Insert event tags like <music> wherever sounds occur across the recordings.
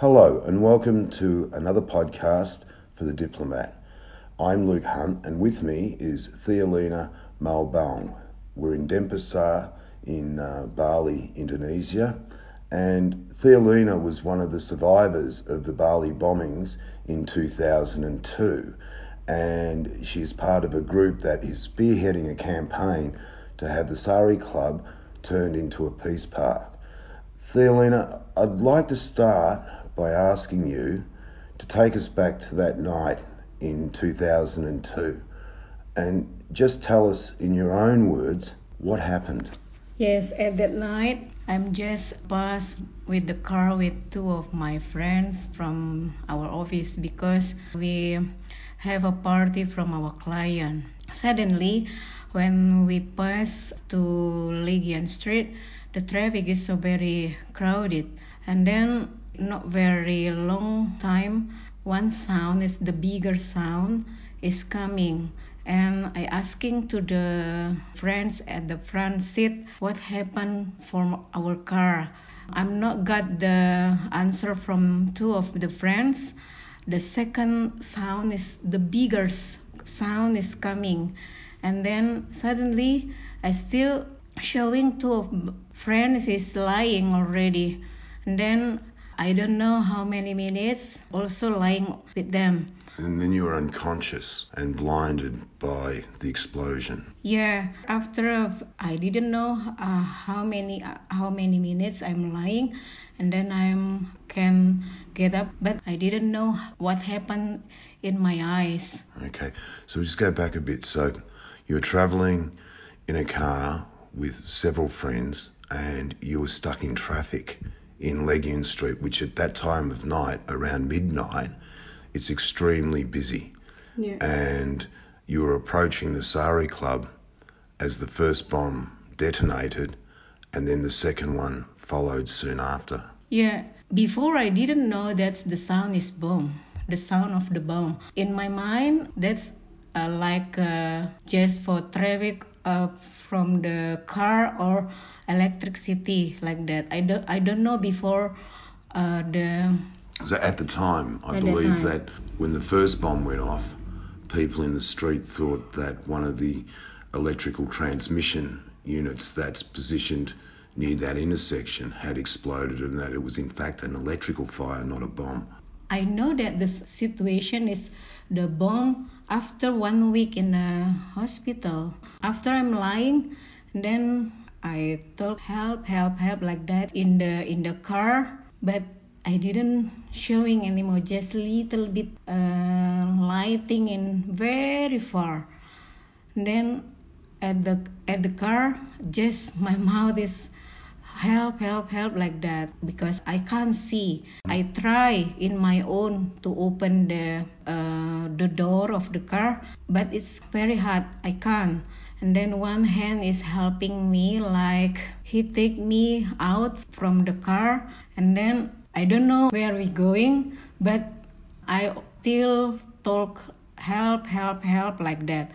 Hello, and welcome to another podcast for The Diplomat. I'm Luke Hunt, and with me is Thiolina Marpaung. We're in Denpasar in uh, Bali, Indonesia, and Thiolina was one of the survivors of the Bali bombings in 2002, and she's part of a group that is spearheading a campaign to have the Sari Club turned into a peace park. Thiolina, I'd like to start by asking you to take us back to that night in 2002 and just tell us in your own words what happened. Yes, at that night, I'm just passed with the car with two of my friends from our office because we have a party from our client. Suddenly, when we pass to Legian Street, the traffic is so very crowded, and then not very long time one sound is the bigger sound is coming and I asking to the friends at the front seat what happened for our car. I'm not got the answer from two of the friends. The second sound is the bigger sound is coming and then suddenly I still showing two of friends is lying already and then I don't know how many minutes, also lying with them. And then you were unconscious and blinded by the explosion. Yeah, after I didn't know uh, how many uh, how many minutes I'm lying, and then I can get up, but I didn't know what happened in my eyes. Okay, so just go back a bit. So you were traveling in a car with several friends, and you were stuck in traffic in Legian Street, which at that time of night, around midnight, it's extremely busy. Yeah. And you were approaching the Sari Club as the first bomb detonated, and then the second one followed soon after. Yeah, before I didn't know that the sound is bomb, the sound of the bomb. In my mind, that's uh, like uh, just for traffic uh, from the car or electricity like that. I don't I don't know before uh, the. So at the time, I believe time. that when the first bomb went off, people in the street thought that one of the electrical transmission units that's positioned near that intersection had exploded and that it was in fact an electrical fire, not a bomb. I know that the situation is the bomb after one week in the hospital. After I'm lying, then I told help, help, help like that in the in the car, but I didn't showing anymore. Just little bit uh, lighting in very far. Then at the at the car, just my <laughs> mouth is help, help, help like that because I can't see. I try in my own to open the uh, the door of the car, but it's very hard. I can't and then one hand is helping me like he take me out from the car and then i don't know where we going but i still talk help help help like that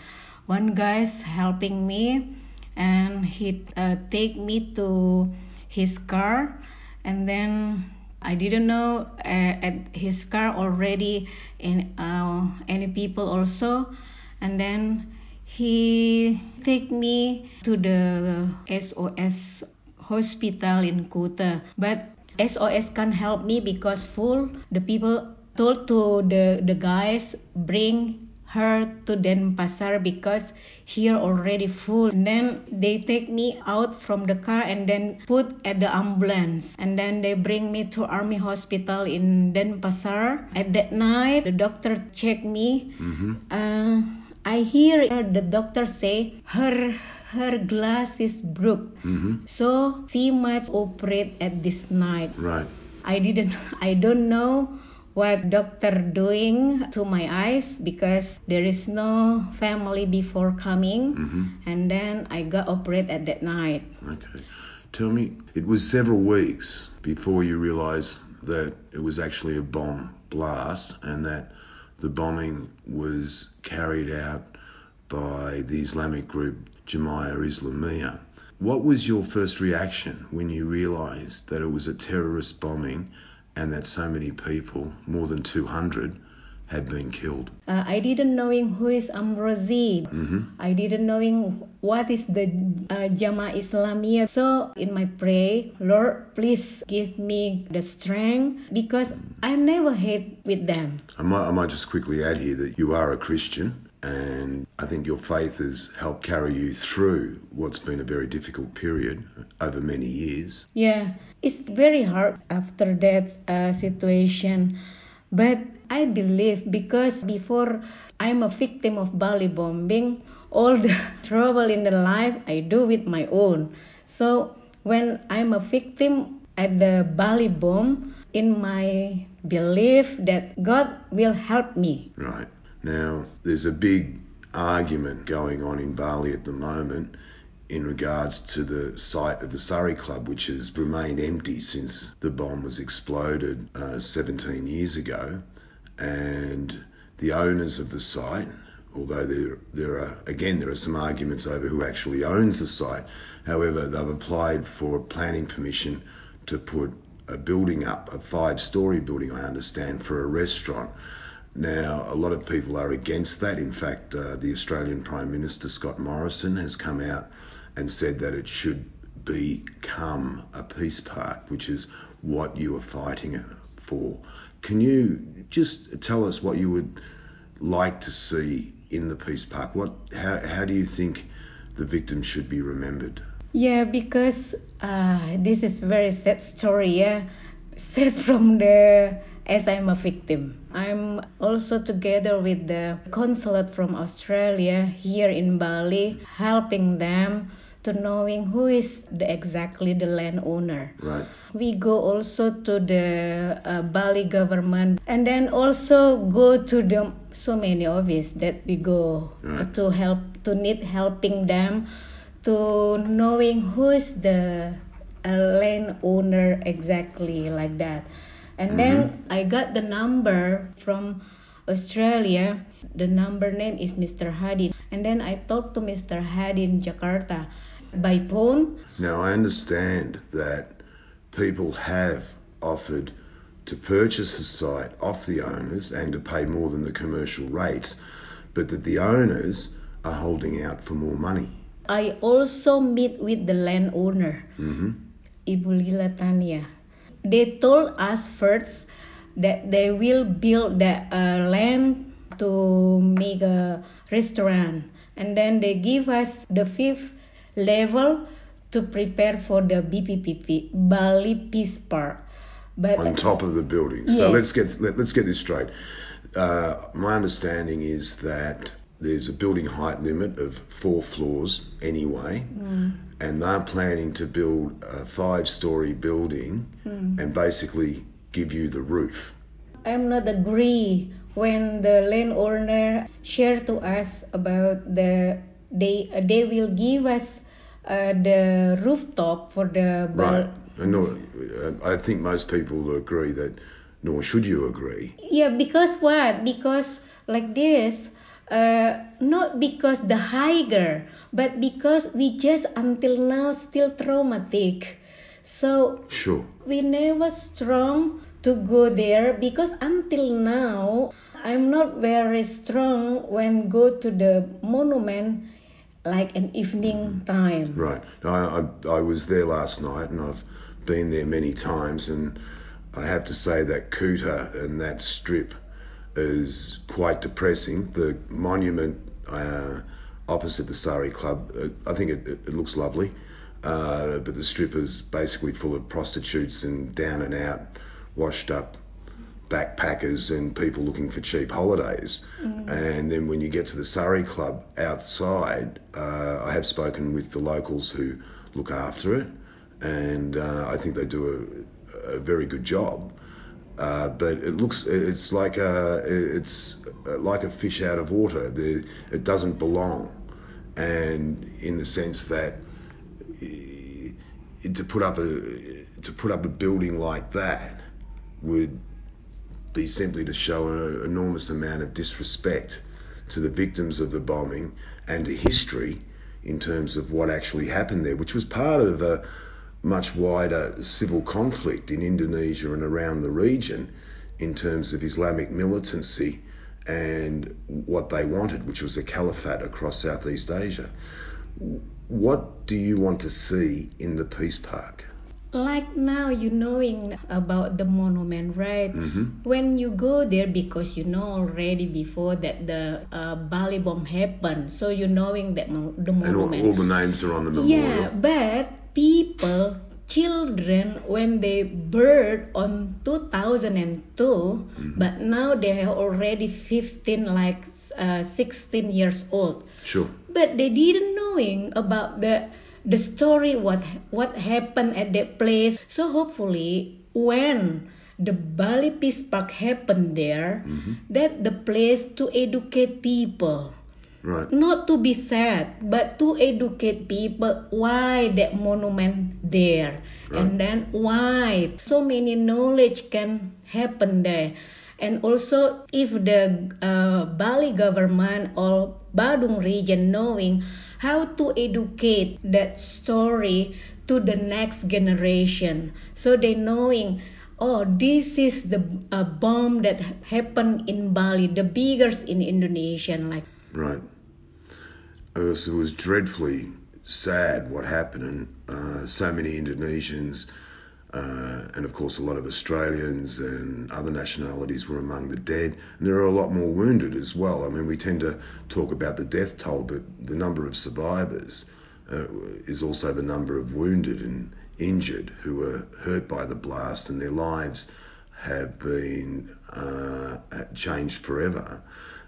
one guy's helping me and he uh, take me to his car and then I didn't know uh, at his car already in uh, any people also and then he take me to the SOS hospital in Kuta, but SOS can't help me because full. The people told to the the guys bring her to Denpasar because here already full. And then they take me out from the car and then put at the ambulance. And then they bring me to Army Hospital in Denpasar. At that night, the doctor checked me. Mm-hmm. Uh, I hear the doctor say her her glass is broke, mm-hmm. so she must operate at this night. Right. I didn't. <laughs> I don't know what doctor doing to my eyes because there is no family before coming, mm-hmm. and then I got operate at that night. Okay. Tell me, it was several weeks before you realized that it was actually a bomb blast and that the bombing was carried out by the Islamic group Jemaah Islamiyah. What was your first reaction when you realized that it was a terrorist bombing and that so many people, more than 200, had been killed. Uh, I didn't knowing who is Amrozi. hmm I didn't knowing what is the uh, Jemaah Islamiyah. So in my pray, Lord, please give me the strength because I never hate with them. I might, I might just quickly add here that you are a Christian, and I think your faith has helped carry you through what's been a very difficult period over many years. Yeah, it's very hard after that uh, situation. But I believe because before I'm a victim of Bali bombing, all the <laughs> trouble in the life I do with my own. So when I'm a victim at the Bali bomb, in my belief that God will help me. Right. Now, there's a big argument going on in Bali at the moment in regards to the site of the Sari Club, which has remained empty since the bomb was exploded uh, 17 years ago. And the owners of the site, although there, there are, again, there are some arguments over who actually owns the site, however, they've applied for planning permission to put a building up, a five story building, I understand, for a restaurant. Now, a lot of people are against that. In fact, uh, the Australian Prime Minister Scott Morrison has come out and said that it should become a peace park, which is what you are fighting for. Can you just tell us what you would like to see in the peace park? What, how, how do you think the victims should be remembered? Yeah, because uh, this is very sad story. Yeah, <laughs> sad from the as I'm a victim. I'm also together with the consulate from Australia here in Bali, helping them to knowing who is the, exactly the landowner. Right. We go also to the uh, Bali government and then also go to the so many office that we go Right. to help to need helping them to knowing who is the uh, landowner exactly like that. And then I got the number from Australia. The number name is Mr. Hadi. And then I talked to Mr. Hadi in Jakarta by phone. Now, I understand that people have offered to purchase the site off the owners and to pay more than the commercial rates, but that the owners are holding out for more money. I also meet with the landowner, hmm Ibu Lila Tania. They told us first that they will build the uh, land to make a restaurant, and then they give us the fifth level to prepare for the BPPP Bali Peace Park. But On top of the building. So let's get let, let's get this straight. Uh, my understanding is that there's a building height limit of four floors anyway, and they're planning to build a five-story building and basically give you the roof. I'm not agree when the landowner share to us about the they uh, they will give us uh, the rooftop for the Right. And uh, I think most people agree that, nor should you agree. Yeah, because what? Because like this, uh, not because the higher, but because we just until now still traumatic. So Sure. we never strong to go there because until now I'm not very strong when go to the monument like an evening time. Right. I, I, I was there last night and I've been there many times and I have to say that Kuta and that strip is quite depressing. The monument uh, opposite the Sari Club, uh, I think it, it, looks lovely, uh, but the strip is basically full of prostitutes and down and out, washed up backpackers and people looking for cheap holidays. And then when you get to the Sari Club outside, uh, I have spoken with the locals who look after it, and uh, I think they do a, a very good job. Uh, but it looks, it's like a, it's like a fish out of water. The, it doesn't belong, and in the sense that eh, to put up a to put up a building like that would be simply to show an enormous amount of disrespect to the victims of the bombing and to history in terms of what actually happened there, which was part of a, much wider civil conflict in Indonesia and around the region in terms of Islamic militancy and what they wanted, which was a caliphate across Southeast Asia. What do you want to see in the Peace Park? like now you knowing about the monument right Mm-hmm. when you go there because you know already before that the uh, bali bomb happened so you knowing that mo- the And all, all the names are on the monument. yeah but people children when they birth on 2002 Mm-hmm. but now they are already 15 like uh, 16 years old Sure. but they didn't knowing about the the story what what happened at that place so hopefully when the bali peace park happened there Mm-hmm. that the place to educate people Right. not to be sad but to educate people why that monument there and then why so many knowledge can happen there and also if the uh, bali government or badung region knowing how to educate that story to the next generation so they knowing oh this is the uh, bomb that happened in bali the biggest in indonesia like Right. It was, it was dreadfully sad what happened, and uh, so many Indonesians, uh, and of course a lot of Australians and other nationalities were among the dead. And there are a lot more wounded as well. I mean, we tend to talk about the death toll, but the number of survivors uh, is also the number of wounded and injured who were hurt by the blast, and their lives have been uh, changed forever.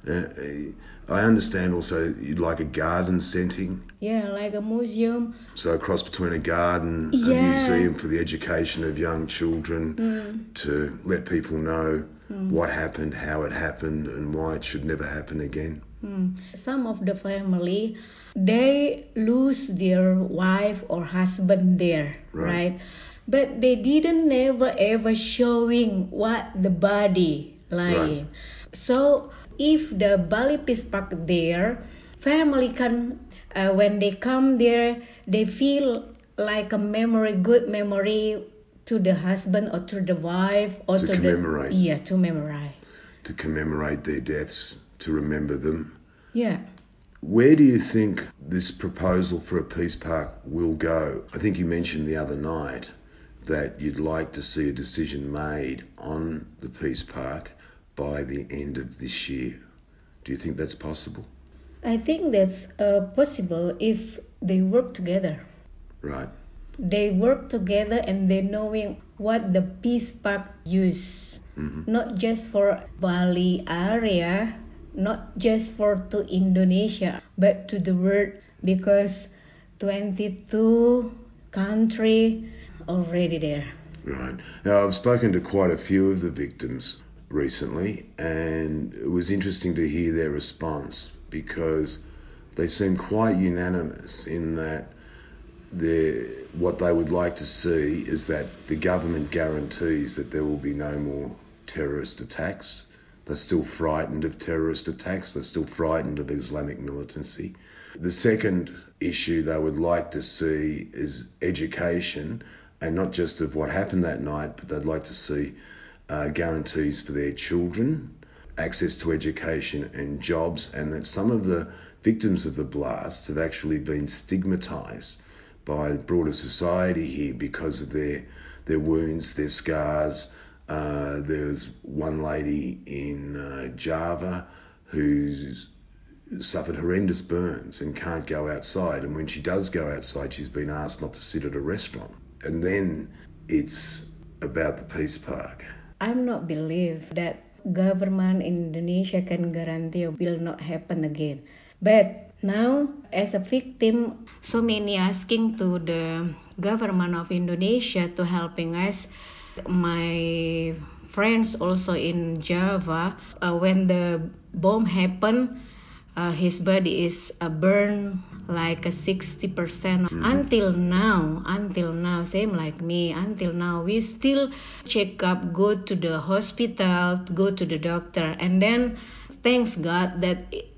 Uh, I understand also you'd like a garden setting, yeah like a museum so a cross between a garden, a museum for the education of young children, Mm. to let people know what happened, how it happened, and why it should never happen again. Hmm. Some of the family they lose their wife or husband there, Right. right? But they didn't never ever showing what the body lying. So if the Bali Peace Park there, family can uh, when they come there, they feel like a memory, good memory to the husband or to the wife or To to, commemorate. the yeah to commemorate. To commemorate their deaths, to remember them. Yeah. Where do you think this proposal for a peace park will go? I think you mentioned the other night that you'd like to see a decision made on the peace park by the end of this year. Do you think that's possible? I think that's uh, possible if they work together. Right. They work together and they knowing what the peace park use, hmm not just for Bali area, not just for to Indonesia, but to the world because 22 country already there. Right. Now, I've spoken to quite a few of the victims recently, and it was interesting to hear their response because they seem quite unanimous in that they what they would like to see is that the government guarantees that there will be no more terrorist attacks. They're still frightened of terrorist attacks. They're still frightened of Islamic militancy. The second issue they would like to see is education, and not just of what happened that night, but they'd like to see uh, guarantees for their children, access to education and jobs, and that some of the victims of the blast have actually been stigmatized by broader society here because of their their wounds, their scars. Uh, there's one lady in uh, Java who's suffered horrendous burns and can't go outside. And when she does go outside, she's been asked not to sit at a restaurant. And then it's about the peace park. I'm not believe that government in Indonesia can guarantee will not happen again. But now as a victim, so many asking to the government of Indonesia to helping us. My friends also in Java, uh, when the bomb happened, uh, his body is uh, burned like a 60% until now until now same like me until now we still check up go to the hospital go to the doctor and then thanks god that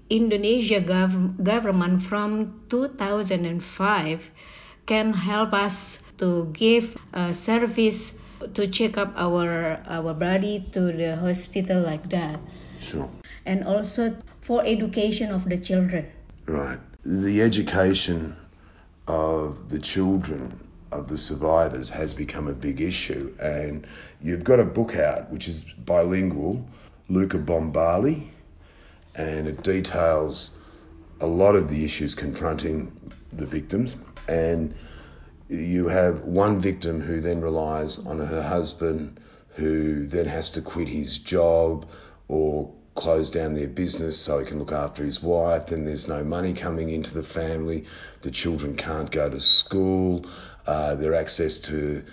indonesia gov- government from 2005 can help us to give a service to check up our our body to the hospital like that. Sure. And also for education of the children. Right. The education of the children of the survivors has become a big issue, and you've got a book out which is bilingual, Luca Bombali, and it details a lot of the issues confronting the victims. And you have one victim who then relies on her husband, who then has to quit his job or close down their business so he can look after his wife. Then there's no money coming into the family. The children can't go to school. Uh, their access to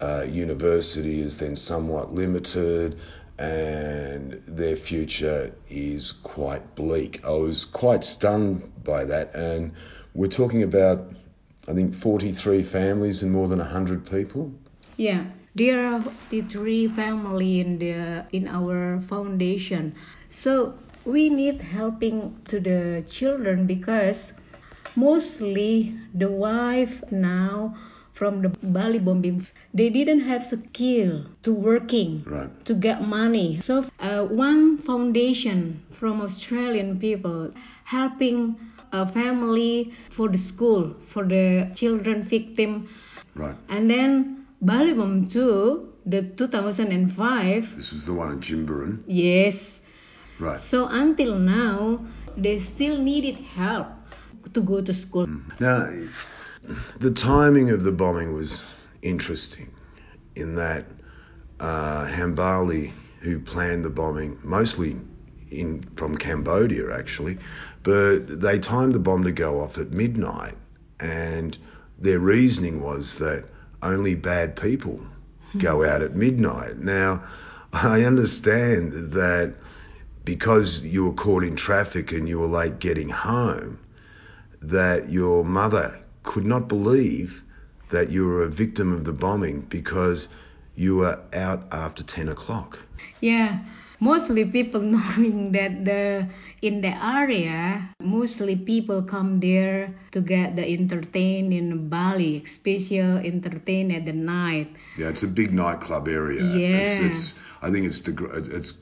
uh, university is then somewhat limited and their future is quite bleak. I was quite stunned by that, and we're talking about, I think, 43 families and more than 100 people. Yeah, there are 43 family in the in our foundation. So we need helping to the children because mostly the wife now from the Bali bombing they didn't have skill to working Right. to get money so uh, one foundation from australian people helping a family for the school for the children victim Right. and then Bali bomb 2 the 2005 This was the one in Jimbaran. yes Right. so until now they still needed help to go to school Now, the timing of the bombing was interesting in that uh, Hambali, who planned the bombing, mostly in from Cambodia actually, but they timed the bomb to go off at midnight, and their reasoning was that only bad people go out at midnight. Now, I understand that because you were caught in traffic and you were late getting home, that your mother could not believe that you were a victim of the bombing because you were out after 10 o'clock. Yeah, mostly people <laughs> knowing that the in the area, mostly people come there to get the entertain in Bali, especially entertain at the night. Yeah, it's a big nightclub area. Yeah. It's, it's I think it's the it's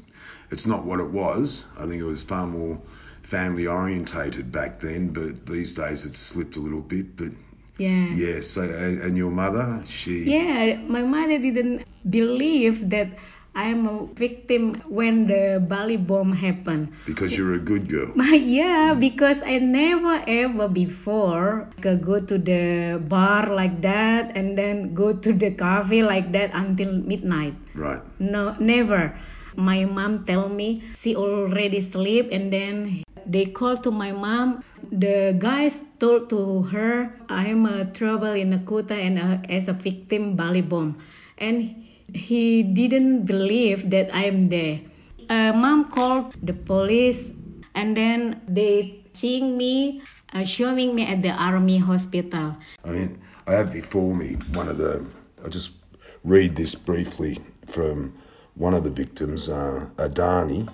it's not what it was. I think it was far more family orientated back then, but these days it's slipped a little bit. But Yeah. yeah, so and, your mother, she Yeah, my mother didn't believe that I'm a victim when the Bali bomb happened. because you're a good girl. <laughs> yeah, because I never ever before uh, go to the bar like that and then go to the cafe like that until midnight. Right. No, never. My mom tell me she already sleep and then they call to my mom. The guys told to her I'm a trouble in Kuta and uh, as a victim Bali bomb, and he didn't believe that I'm there. Uh, mom called the police and then they seeing me, uh, showing me at the army hospital. I mean, I have before me one of the. I'll just read this briefly from one of the victims, uh, Adani.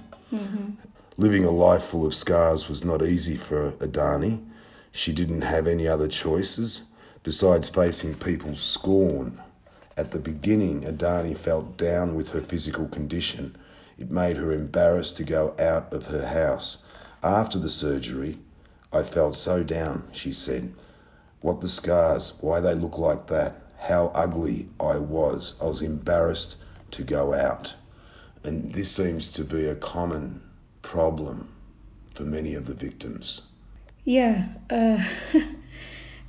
Living a life full of scars was not easy for Adani. She didn't have any other choices besides facing people's scorn. At the beginning, Adani felt down with her physical condition. It made her embarrassed to go out of her house. After the surgery, I felt so down, she said. What the scars, why they look like that, how ugly I was. I was embarrassed to go out. And this seems to be a common problem for many of the victims. Yeah, uh,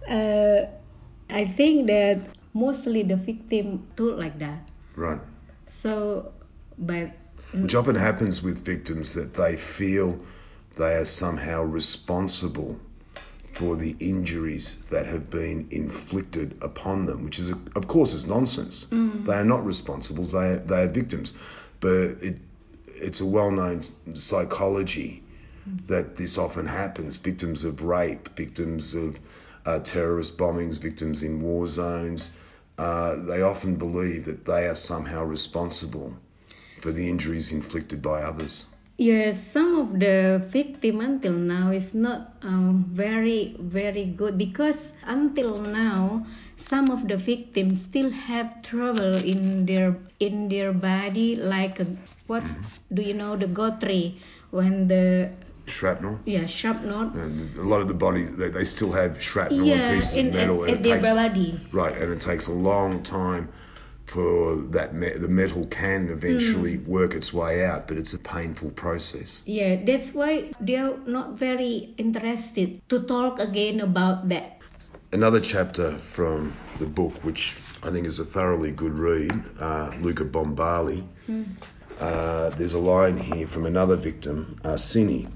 <laughs> uh, I think that mostly the victim thought like that. Right. So, but Which often happens with victims that they feel they are somehow responsible for the injuries that have been inflicted upon them, which is, of course, is nonsense. They are not responsible. They are, they are victims, but it it's a well-known psychology that this often happens. Victims of rape, victims of uh, terrorist bombings, victims in war zones. Uh, they often believe that they are somehow responsible for the injuries inflicted by others. Yes, some of the victim until now is not um, very very good because until now some of the victims still have trouble in their in their body like uh, what do you know the gotri when the Shrapnel. yeah shrapnel And a lot of the body, they, they still have shrapnel yeah and pieces in, of metal, at, and at it their takes body right, and it takes a long time for that me- the metal can eventually Hmm. work its way out, but it's a painful process. yeah that's why they're not very interested to talk again about that Another chapter from the book, which I think is a thoroughly good read, uh, Luca Bombali. Uh, there's a line here from another victim, Arsini,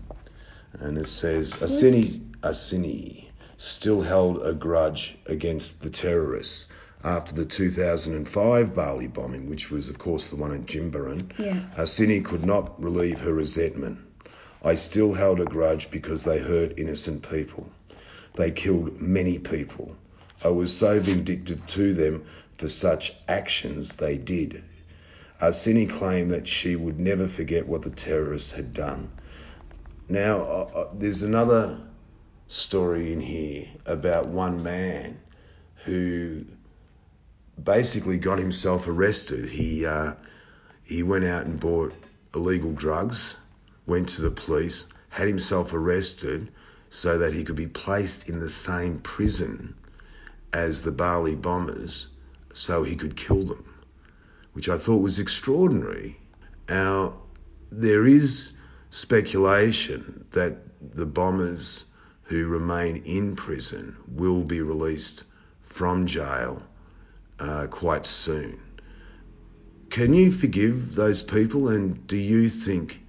and it says, Arsini, Arsini still held a grudge against the terrorists after the 2005 Bali bombing, which was, of course, the one at Jimbaran. yeah Arsini could not relieve her resentment. I still held a grudge because they hurt innocent people. They killed many people. I was so vindictive to them for such actions they did. Arsini claimed that she would never forget what the terrorists had done. Now, uh, uh, there's another story in here about one man who basically got himself arrested. He uh, he went out and bought illegal drugs, went to the police, had himself arrested so that he could be placed in the same prison as the Bali bombers so he could kill them, which I thought was extraordinary. Now, there is speculation that the bombers who remain in prison will be released from jail uh, quite soon. Can you forgive those people, and do you think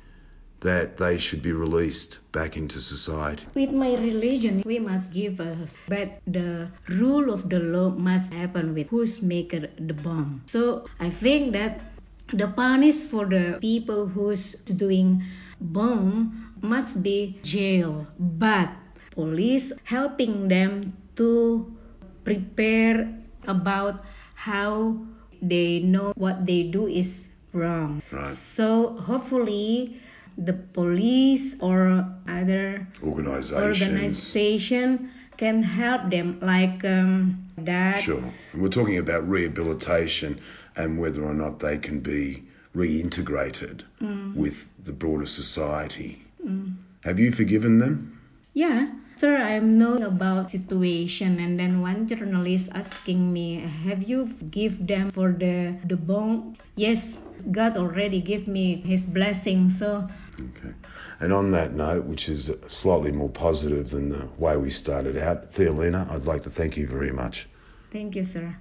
that they should be released back into society? With my religion, we must give us, but the rule of the law must happen with who's maker the bomb. So I think that the punish for the people who's doing bomb must be jail, but police helping them to prepare about how they know what they do is wrong. Right. So hopefully the police or other organization can help them like um, that. Sure. And we're talking about rehabilitation and whether or not they can be reintegrated with the broader society. Have you forgiven them? Yeah. Sir, I'm knowing about situation and then one journalist asking me, have you give them for the the bone? Yes, God already gave me his blessing. So Okay. And on that note, which is slightly more positive than the way we started out, Thiolina, I'd like to thank you very much. thank you, sir.